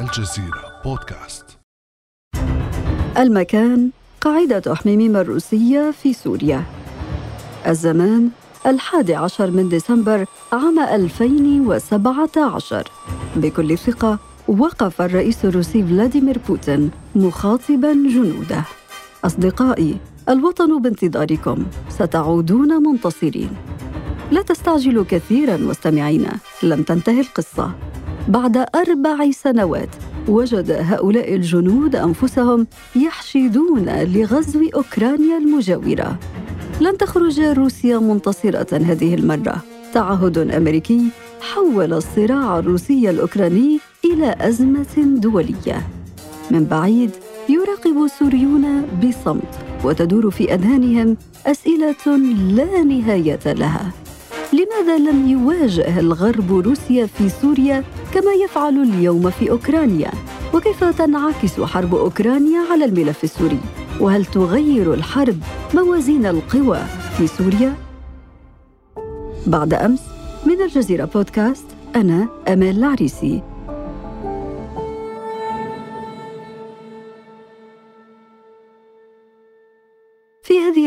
الجزيرة بودكاست. المكان قاعدة حميميم الروسية في سوريا. الزمان الحادي عشر من ديسمبر عام 2017 بكل ثقة وقف الرئيس الروسي فلاديمير بوتين مخاطبا جنوده. أصدقائي الوطن بانتظاركم. ستعودون منتصرين. لا تستعجلوا كثيرا مستمعينا. لم تنتهي القصة. بعد أربع سنوات وجد هؤلاء الجنود أنفسهم يحشدون لغزو أوكرانيا المجاورة. لن تخرج روسيا منتصرة هذه المرة. تعهد أمريكي حول الصراع الروسي الأوكراني إلى أزمة دولية. من بعيد يراقب السوريون بصمت وتدور في أذهانهم أسئلة لا نهاية لها. لماذا لم يواجه الغرب روسيا في سوريا كما يفعل اليوم في أوكرانيا؟ وكيف تنعكس حرب أوكرانيا على الملف السوري؟ وهل تغير الحرب موازين القوى في سوريا؟ بعد أمس من الجزيرة بودكاست أنا أمال العريسي.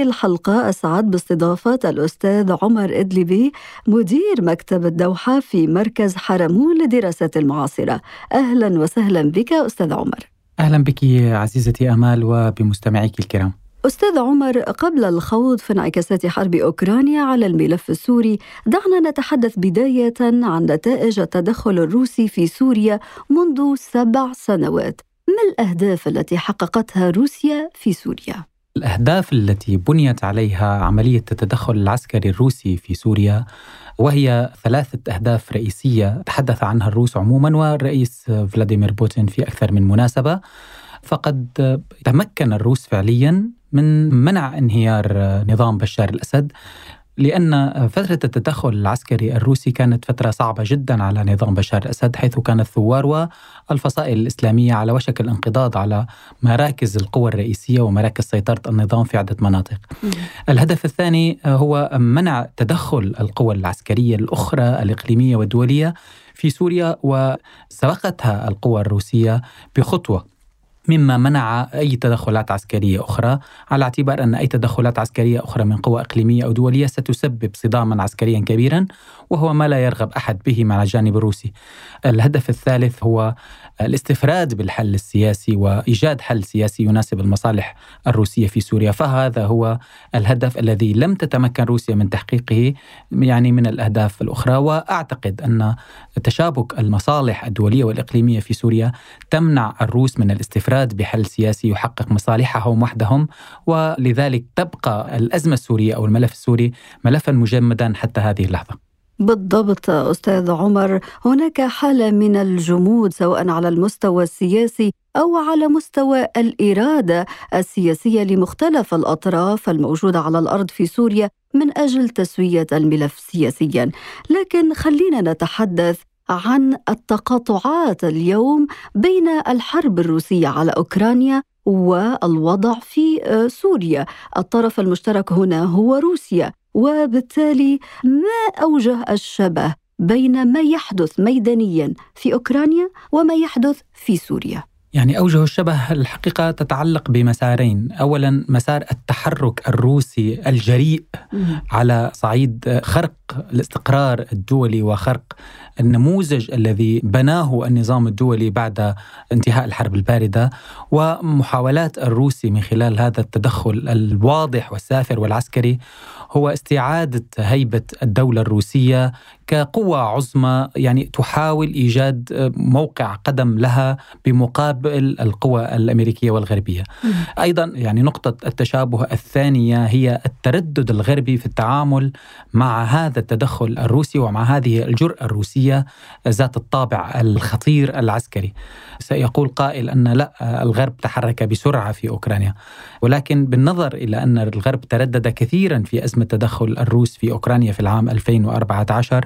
هذه الحلقة أسعد باستضافة الأستاذ عمر إدلبي مدير مكتب الدوحة في مركز حرمون للدراسات المعاصرة. أهلا وسهلا بك أستاذ عمر. أهلا بك عزيزتي أمال وبمستمعيك الكرام. أستاذ عمر قبل الخوض في انعكاسات حرب أوكرانيا على الملف السوري دعنا نتحدث بداية عن نتائج التدخل الروسي في سوريا منذ سبع سنوات. ما الأهداف التي حققتها روسيا في سوريا؟ الأهداف التي بنيت عليها عملية التدخل العسكري الروسي في سوريا وهي ثلاثة أهداف رئيسية تحدث عنها الروس عموما والرئيس فلاديمير بوتين في أكثر من مناسبة. فقد تمكن الروس فعليا من منع انهيار نظام بشار الأسد. لأن فترة التدخل العسكري الروسي كانت فترة صعبة جدا على نظام بشار الأسد حيث كان الثوار والفصائل الإسلامية على وشك الانقضاض على مراكز القوى الرئيسية ومراكز سيطرة النظام في عدة مناطق. الهدف الثاني هو منع تدخل القوى العسكرية الأخرى الإقليمية والدولية في سوريا وسبقتها القوى الروسية بخطوة مما منع أي تدخلات عسكرية أخرى على اعتبار أن أي تدخلات عسكرية أخرى من قوى إقليمية أو دولية ستسبب صداما عسكريا كبيرا وهو ما لا يرغب أحد به مع الجانب الروسي. الهدف الثالث هو الاستفراد بالحل السياسي وإيجاد حل سياسي يناسب المصالح الروسية في سوريا، فهذا هو الهدف الذي لم تتمكن روسيا من تحقيقه يعني من الأهداف الأخرى. وأعتقد أن تشابك المصالح الدولية والإقليمية في سوريا تمنع الروس من الاستفراد بحل سياسي يحقق مصالحهم وحدهم. ولذلك تبقى الأزمة السورية أو الملف السوري ملفا مجمدا حتى هذه اللحظة. بالضبط أستاذ عمر. هناك حالة من الجمود سواء على المستوى السياسي أو على مستوى الإرادة السياسية لمختلف الأطراف الموجودة على الأرض في سوريا من أجل تسوية الملف سياسيا. لكن خلينا نتحدث عن التقاطعات اليوم بين الحرب الروسية على أوكرانيا والوضع في سوريا. الطرف المشترك هنا هو روسيا. وبالتالي ما أوجه الشبه بين ما يحدث ميدانيا في أوكرانيا وما يحدث في سوريا؟ يعني أوجه الشبه الحقيقة تتعلق بمسارين، اولا مسار التحرك الروسي الجريء على صعيد خرق الاستقرار الدولي وخرق النموذج الذي بناه النظام الدولي بعد انتهاء الحرب الباردة. ومحاولات الروسي من خلال هذا التدخل الواضح والسافر والعسكري هو استعادة هيبة الدولة الروسية كقوة عظمى يعني تحاول إيجاد موقع قدم لها بمقابل القوى الأمريكية والغربية. أيضا يعني نقطة التشابه الثانية هي التردد الغربي في التعامل مع هذا التدخل الروسي ومع هذه الجرأة الروسية ذات الطابع الخطير العسكري. سيقول قائل أن لا الغرب تحرك بسرعة في أوكرانيا. ولكن بالنظر إلى أن الغرب تردد كثيرا في أزمة تدخل الروس في أوكرانيا في العام 2014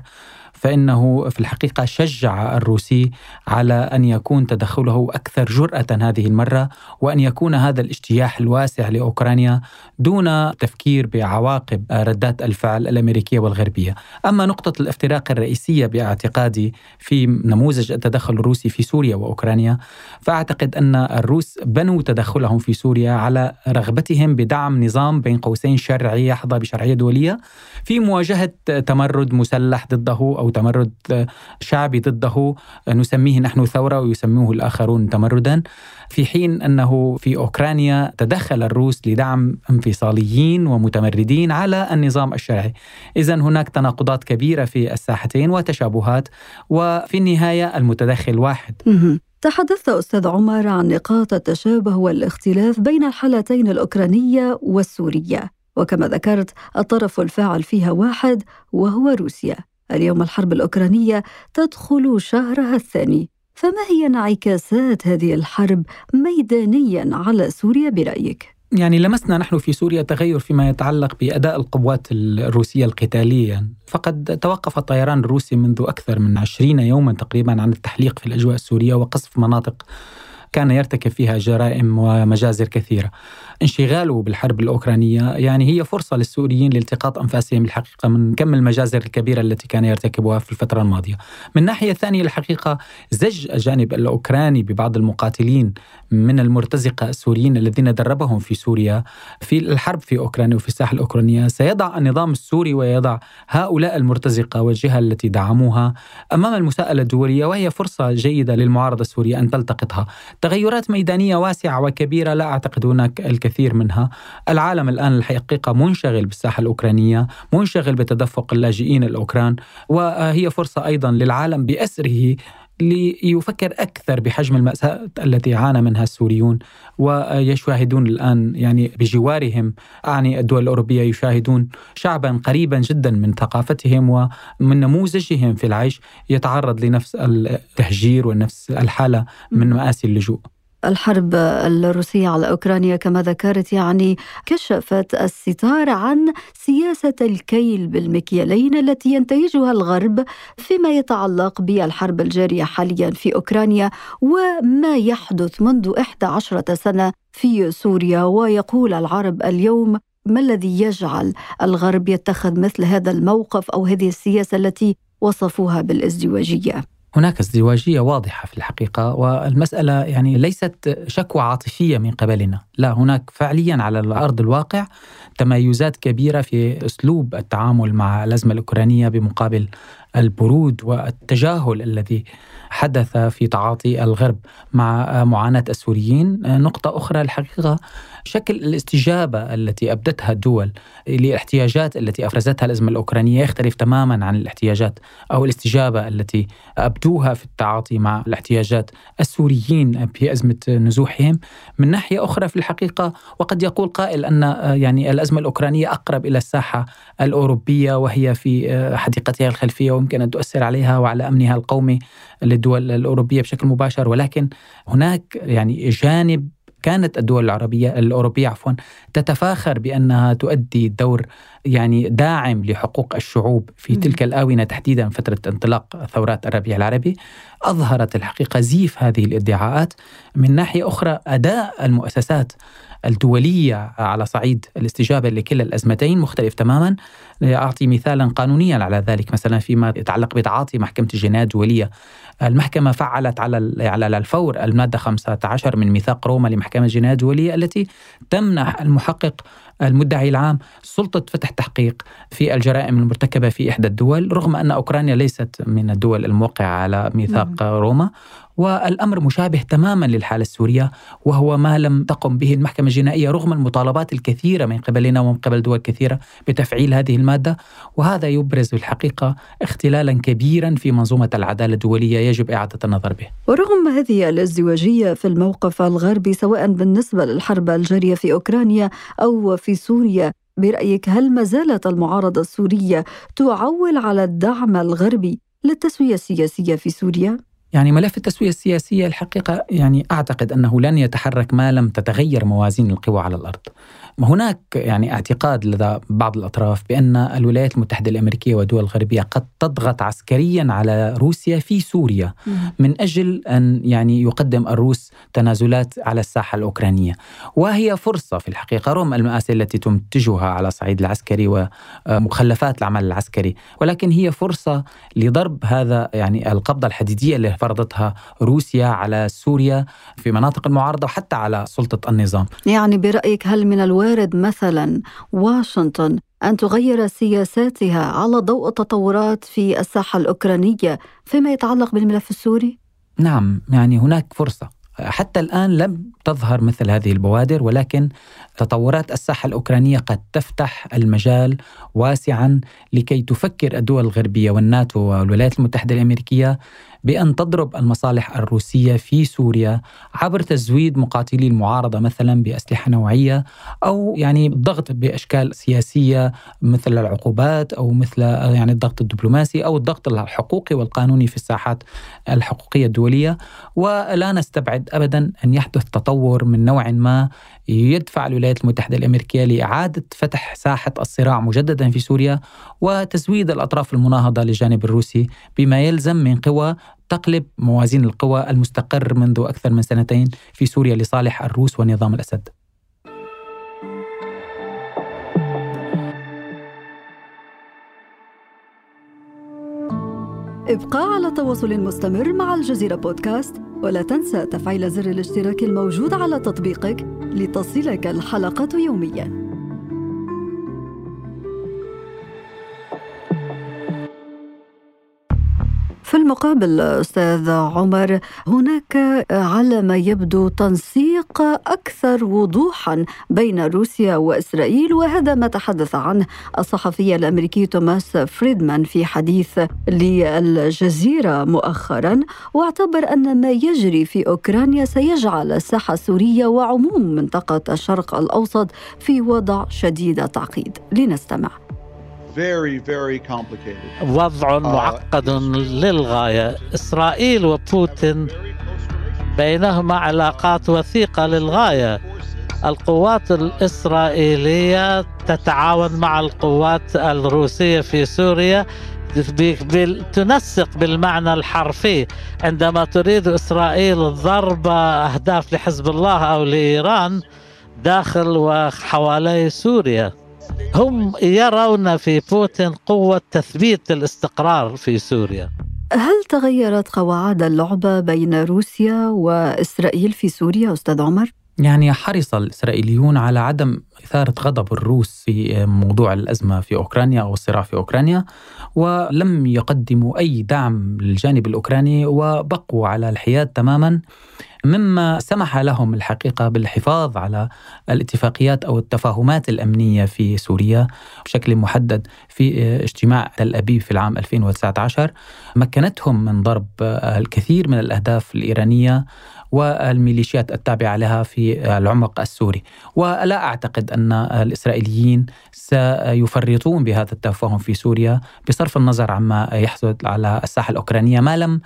فإنه في الحقيقة شجع الروسي على أن يكون تدخله أكثر جرأة هذه المرة وأن يكون هذا الاجتياح الواسع لأوكرانيا دون تفكير بعواقب ردات الفعل الأمريكية والغربية. أما نقطة الافتراق الرئيسية باعتقادي في نموذج التدخل الروسي في سوريا وأوكرانيا فأعتقد أن الروس بنوا تدخلهم في سوريا على رغبتهم بدعم نظام بين قوسين شرعي يحظى بشرعية دولية في مواجهة تمرد مسلح ضده أو تمرد شعبي ضده نسميه نحن ثورة ويسموه الآخرون تمردا. في حين أنه في أوكرانيا تدخل الروس لدعم انفصاليين ومتمردين على النظام الشرعي. إذا هناك تناقضات كبيرة في الساحتين وتشابهات وفي النهاية المتدخل واحد. تحدثت أستاذ عمر عن نقاط التشابه والاختلاف بين الحالتين الأوكرانية والسورية. وكما ذكرت الطرف الفاعل فيها واحد وهو روسيا. اليوم الحرب الأوكرانية تدخل شهرها الثاني فما هي انعكاسات هذه الحرب ميدانيا على سوريا برأيك؟ يعني لمسنا نحن في سوريا تغير فيما يتعلق بأداء القوات الروسية القتالية فقد توقف الطيران الروسي منذ أكثر من عشرين يوما تقريبا عن التحليق في الأجواء السورية وقصف مناطق كان يرتكب فيها جرائم ومجازر كثيرة. انشغاله بالحرب الأوكرانية يعني هي فرصة للسوريين لالتقاط أنفاسهم الحقيقة من كم المجازر الكبيرة التي كان يرتكبها في الفترة الماضية. من ناحية ثانية الحقيقة زج الجانب الأوكراني ببعض المقاتلين من المرتزقة السوريين الذين دربهم في سوريا في الحرب في أوكرانيا وفي الساحة الأوكرانية. سيضع النظام السوري ويضع هؤلاء المرتزقة والجهة التي دعموها أمام المساءلة الدولية وهي فرصة جيدة للمعارضة السورية أن تلتقطها. تغيرات ميدانية واسعة وكبيرة لا أعتقد هناك الكثير منها. العالم الآن الحقيقة منشغل بالساحة الأوكرانية منشغل بتدفق اللاجئين الأوكران وهي فرصة أيضا للعالم بأسره ليفكر أكثر بحجم المأساة التي عانى منها السوريون ويشاهدون الآن يعني بجوارهم. أعني الدول الأوروبية يشاهدون شعبا قريبا جدا من ثقافتهم ومن نموذجهم في العيش يتعرض لنفس التهجير ونفس الحالة من مآسي اللجوء. الحرب الروسية على أوكرانيا كما ذكرت يعني كشفت الستار عن سياسة الكيل بالمكيالين التي ينتهجها الغرب فيما يتعلق بالحرب الجارية حاليا في أوكرانيا وما يحدث منذ 11 سنة في سوريا. ويقول العرب اليوم ما الذي يجعل الغرب يتخذ مثل هذا الموقف أو هذه السياسة التي وصفوها بالازدواجية؟ هناك ازدواجية واضحة في الحقيقة والمسألة يعني ليست شكوى عاطفية من قبلنا. لا هناك فعليا على الأرض الواقع تميزات كبيرة في أسلوب التعامل مع الأزمة الأوكرانية بمقابل البرود والتجاهل الذي حدث في تعاطي الغرب مع معاناة السوريين. نقطة أخرى الحقيقة شكل الاستجابة التي أبدتها الدول للاحتياجات التي أفرزتها الأزمة الأوكرانية يختلف تماما عن الاحتياجات أو الاستجابة التي أبدوها في التعاطي مع الاحتياجات السوريين في أزمة نزوحهم. من ناحية أخرى في الحقيقة وقد يقول قائل أن يعني الأزمة الأوكرانية أقرب إلى الساحة الأوروبية وهي في حديقتها الخلفية ويمكن أن تؤثر عليها وعلى أمنها القومي للدول الأوروبية بشكل مباشر. ولكن هناك يعني جانب كانت الدول العربية الأوروبية عفوا تتفاخر بأنها تؤدي دور يعني داعم لحقوق الشعوب في تلك الآونة تحديدا فترة انطلاق ثورات الربيع العربي أظهرت الحقيقة زيف هذه الادعاءات. من ناحية أخرى أداء المؤسسات الدولية على صعيد الاستجابة لكلا الأزمتين مختلف تماما. أعطي مثالا قانونيا على ذلك مثلا فيما يتعلق بتعاطي محكمة الجنايات الدولية. المحكمة فعلت على على الفور المادة 15 من ميثاق روما لمحكمة الجنايات الدولية التي تمنح المحقق المدعي العام سلطة فتح تحقيق في الجرائم المرتكبة في إحدى الدول رغم أن أوكرانيا ليست من الدول الموقعة على ميثاق روما. والأمر مشابه تماما للحالة السورية وهو ما لم تقم به المحكمة الجنائية رغم المطالبات الكثيرة من قبلنا ومن قبل دول كثيرة بتفعيل هذه المادة وهذا يبرز الحقيقة اختلالا كبيرا في منظومة العدالة الدولية يجب إعادة النظر به ورغم هذه الازدواجية في الموقف الغربي سواء بالنسبة للحرب الجارية في أوكرانيا أو في سوريا برأيك هل ما زالت المعارضة السورية تعول على الدعم الغربي للتسوية السياسية في سوريا؟ يعني ملف التسوية السياسية الحقيقة يعني أعتقد أنه لن يتحرك ما لم تتغير موازين القوى على الأرض. هناك يعني اعتقاد لدى بعض الأطراف بأن الولايات المتحدة الأمريكية والدول الغربية قد تضغط عسكريا على روسيا في سوريا من أجل أن يعني يقدم الروس تنازلات على الساحة الأوكرانية. وهي فرصة في الحقيقة رغم المآسي التي تنتجها على الصعيد العسكري ومخلفات العمل العسكري ولكن هي فرصة لضرب هذا يعني القبضة الحديدية اللي فرضتها روسيا على سوريا في مناطق المعارضة وحتى على سلطة النظام يعني برأيك هل من الوارد وارد مثلا واشنطن أن تغير سياساتها على ضوء التطورات في الساحة الأوكرانية فيما يتعلق بالملف السوري؟ نعم يعني هناك فرصة حتى الآن لم تظهر مثل هذه البوادر ولكن تطورات الساحة الأوكرانية قد تفتح المجال واسعا لكي تفكر الدول الغربية والناتو والولايات المتحدة الأمريكية بأن تضرب المصالح الروسية في سوريا عبر تزويد مقاتلي المعارضة مثلا بأسلحة نوعية أو يعني الضغط بأشكال سياسية مثل العقوبات أو مثل يعني الضغط الدبلوماسي أو الضغط الحقوقي والقانوني في الساحات الحقوقية الدولية. ولا نستبعد أبدا أن يحدث تطور من نوع ما يدفع الولايات المتحدة الأمريكية لإعادة فتح ساحة الصراع مجددا في سوريا وتزويد الأطراف المناهضة للجانب الروسي بما يلزم من قوى تقلب موازين القوى المستقر منذ أكثر من سنتين في سوريا لصالح الروس ونظام الأسد. ابقى على تواصل مستمر مع الجزيرة بودكاست ولا تنسى تفعيل زر الاشتراك الموجود على تطبيقك لتصلك الحلقة يومياً. المقابل أستاذ عمر هناك على ما يبدو تنسيق أكثر وضوحا بين روسيا وإسرائيل وهذا ما تحدث عنه الصحفي الأمريكي توماس فريدمان في حديث للجزيرة مؤخرا واعتبر أن ما يجري في أوكرانيا سيجعل الساحة السورية وعموم منطقة الشرق الأوسط في وضع شديد التعقيد. لنستمع. Very, very complicated. وضع uh, معقد للغاية. إسرائيل وبوتين بينهما علاقات وثيقة للغاية. القوات الإسرائيلية تتعاون مع القوات الروسية في سوريا تنسق بالمعنى الحرفي. عندما تريد إسرائيل ضرب أهداف لحزب الله أو لإيران داخل وحوالي سوريا. هم يرون في بوتين قوة تثبيت الاستقرار في سوريا هل تغيرت قواعد اللعبة بين روسيا وإسرائيل في سوريا أستاذ عمر؟ يعني حرص الإسرائيليون على عدم إثارة غضب الروس في موضوع الأزمة في أوكرانيا أو الصراع في أوكرانيا ولم يقدموا أي دعم للجانب الأوكراني وبقوا على الحياد تماما مما سمح لهم الحقيقة بالحفاظ على الاتفاقيات أو التفاهمات الأمنية في سوريا بشكل محدد في اجتماع تل أبيب في العام 2019 مكنتهم من ضرب الكثير من الأهداف الإيرانية والميليشيات التابعة لها في العمق السوري، ولا أعتقد أن الإسرائيليين سيفرطون بهذا التفاهم في سوريا بصرف النظر عما يحدث على الساحة الأوكرانية ما لم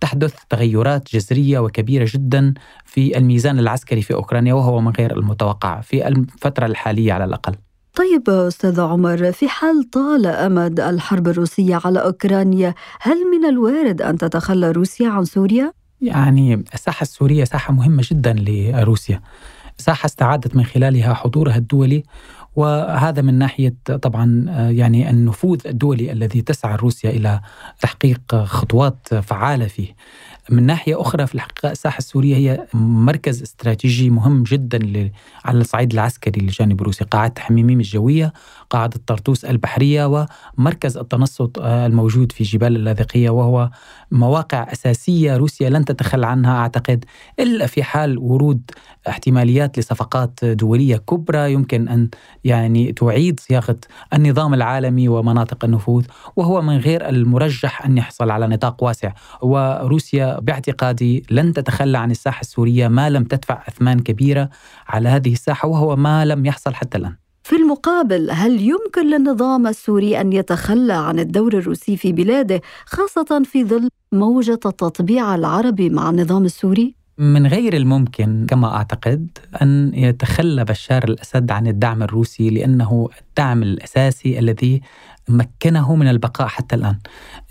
تحدث تغيرات جذرية وكبيرة جدا في الميزان العسكري في أوكرانيا وهو من غير المتوقع في الفترة الحالية على الأقل. طيب أستاذ عمر في حال طال أمد الحرب الروسية على أوكرانيا هل من الوارد أن تتخلى روسيا عن سوريا؟ يعني الساحة السورية ساحة مهمة جدا لروسيا. ساحة استعادت من خلالها حضورها الدولي وهذا من ناحية طبعا يعني النفوذ الدولي الذي تسعى روسيا إلى تحقيق خطوات فعالة فيه. من ناحية أخرى في الحقيقة الساحة السورية هي مركز استراتيجي مهم جدا على الصعيد العسكري للجانب الروسي، قاعدة حميميم الجوية، قاعدة طرطوس البحرية ومركز التنصت الموجود في جبال اللاذقية وهو مواقع أساسية روسيا لن تتخلى عنها أعتقد إلا في حال ورود احتماليات لصفقات دولية كبرى يمكن أن يعني تعيد صياغة النظام العالمي ومناطق النفوذ وهو من غير المرجح أن يحصل على نطاق واسع. وروسيا باعتقادي لن تتخلى عن الساحة السورية ما لم تدفع أثمان كبيرة على هذه الساحة وهو ما لم يحصل حتى الآن. في المقابل هل يمكن للنظام السوري أن يتخلى عن الدور الروسي في بلاده خاصة في ظل موجة التطبيع العربي مع النظام السوري؟ من غير الممكن كما أعتقد أن يتخلى بشار الأسد عن الدعم الروسي لأنه الدعم الأساسي الذي مكنه من البقاء حتى الآن.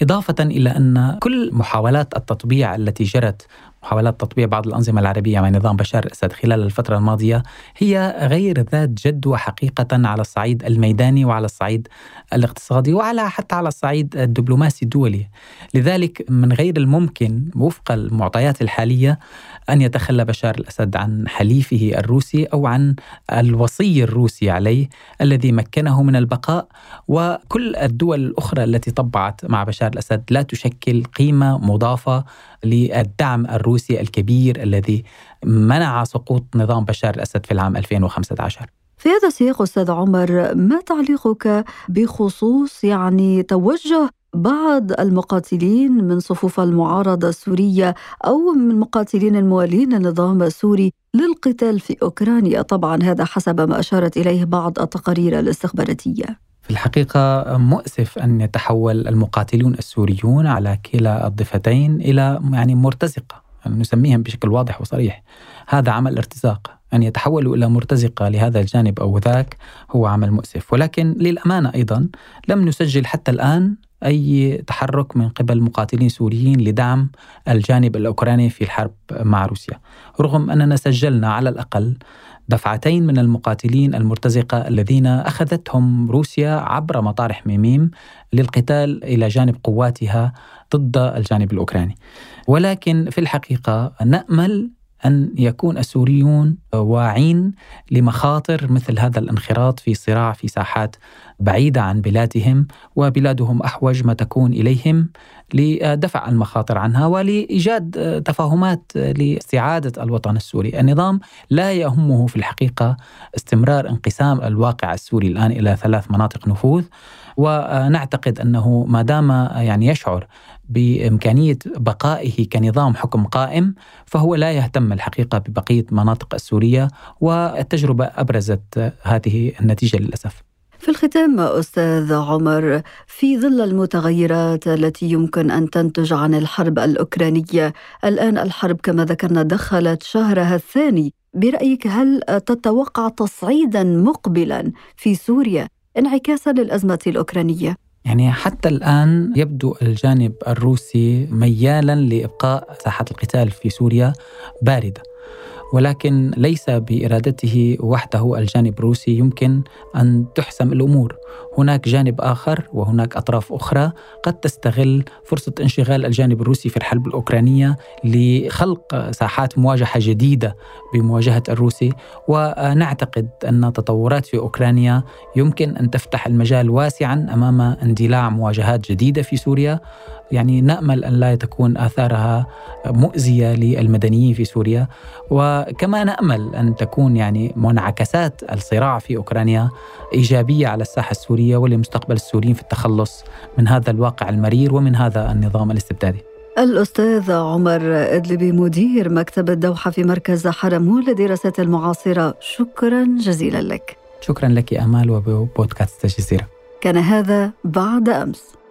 إضافة إلى أن كل محاولات التطبيع التي جرت محاولات تطبيع بعض الأنظمة العربية مع نظام بشار الأسد خلال الفترة الماضية هي غير ذات جدوى حقيقة على الصعيد الميداني وعلى الصعيد الاقتصادي وعلى حتى على الصعيد الدبلوماسي الدولي. لذلك من غير الممكن وفق المعطيات الحالية أن يتخلى بشار الأسد عن حليفه الروسي أو عن الوصي الروسي عليه الذي مكنه من البقاء وكل الدول الأخرى التي طبعت مع بشار الأسد لا تشكل قيمة مضافة للدعم الروسي الكبير الذي منع سقوط نظام بشار الأسد في العام 2015 في هذا السياق أستاذ عمر ما تعليقك بخصوص يعني توجه بعض المقاتلين من صفوف المعارضة السورية أو من مقاتلين الموالين للنظام السوري للقتال في أوكرانيا؟ طبعا هذا حسب ما أشارت إليه بعض التقارير الاستخباراتية. في الحقيقة مؤسف أن يتحول المقاتلون السوريون على كلا الضفتين إلى يعني مرتزقة يعني نسميهم بشكل واضح وصريح. هذا عمل ارتزاق. أن يتحولوا إلى مرتزقة لهذا الجانب أو ذاك هو عمل مؤسف. ولكن للأمانة أيضا لم نسجل حتى الآن أي تحرك من قبل مقاتلين سوريين لدعم الجانب الأوكراني في الحرب مع روسيا. رغم أننا سجلنا على الأقل دفعتين من المقاتلين المرتزقة الذين أخذتهم روسيا عبر مطار حميميم للقتال إلى جانب قواتها ضد الجانب الأوكراني. ولكن في الحقيقة نأمل أن يكون السوريون واعين لمخاطر مثل هذا الانخراط في صراع في ساحات بعيدة عن بلادهم وبلادهم أحوج ما تكون إليهم. لدفع المخاطر عنها ولإيجاد تفاهمات لاستعادة الوطن السوري. النظام لا يهمه في الحقيقة استمرار انقسام الواقع السوري الآن إلى ثلاث مناطق نفوذ ونعتقد أنه ما دام يعني يشعر بإمكانية بقائه كنظام حكم قائم فهو لا يهتم الحقيقة ببقية مناطق السورية والتجربة أبرزت هذه النتيجة للأسف. في الختام أستاذ عمر في ظل المتغيرات التي يمكن أن تنتج عن الحرب الأوكرانية الآن الحرب كما ذكرنا دخلت شهرها الثاني. برأيك هل تتوقع تصعيدا مقبلا في سوريا انعكاسا للأزمة الأوكرانية؟ يعني حتى الآن يبدو الجانب الروسي ميالا لإبقاء ساحة القتال في سوريا باردة. ولكن ليس بإرادته وحده الجانب الروسي يمكن أن تحسم الأمور. هناك جانب آخر وهناك أطراف أخرى قد تستغل فرصة انشغال الجانب الروسي في الحرب الأوكرانية لخلق ساحات مواجهة جديدة بمواجهة الروسي. ونعتقد أن تطورات في أوكرانيا يمكن أن تفتح المجال واسعا أمام اندلاع مواجهات جديدة في سوريا. يعني نأمل أن لا تكون آثارها مؤذية للمدنيين في سوريا. وكما نامل أن تكون يعني منعكسات الصراع في أوكرانيا إيجابية على الساحة السورية ولمستقبل السوريين في التخلص من هذا الواقع المرير ومن هذا النظام الاستبدادي. الأستاذ عمر إدلبي مدير مكتب الدوحة في مركز حرمون للدراسات المعاصرة. شكرا جزيلا لك. شكرا لك أمال وبودكاست الجزيرة كان هذا بعد أمس.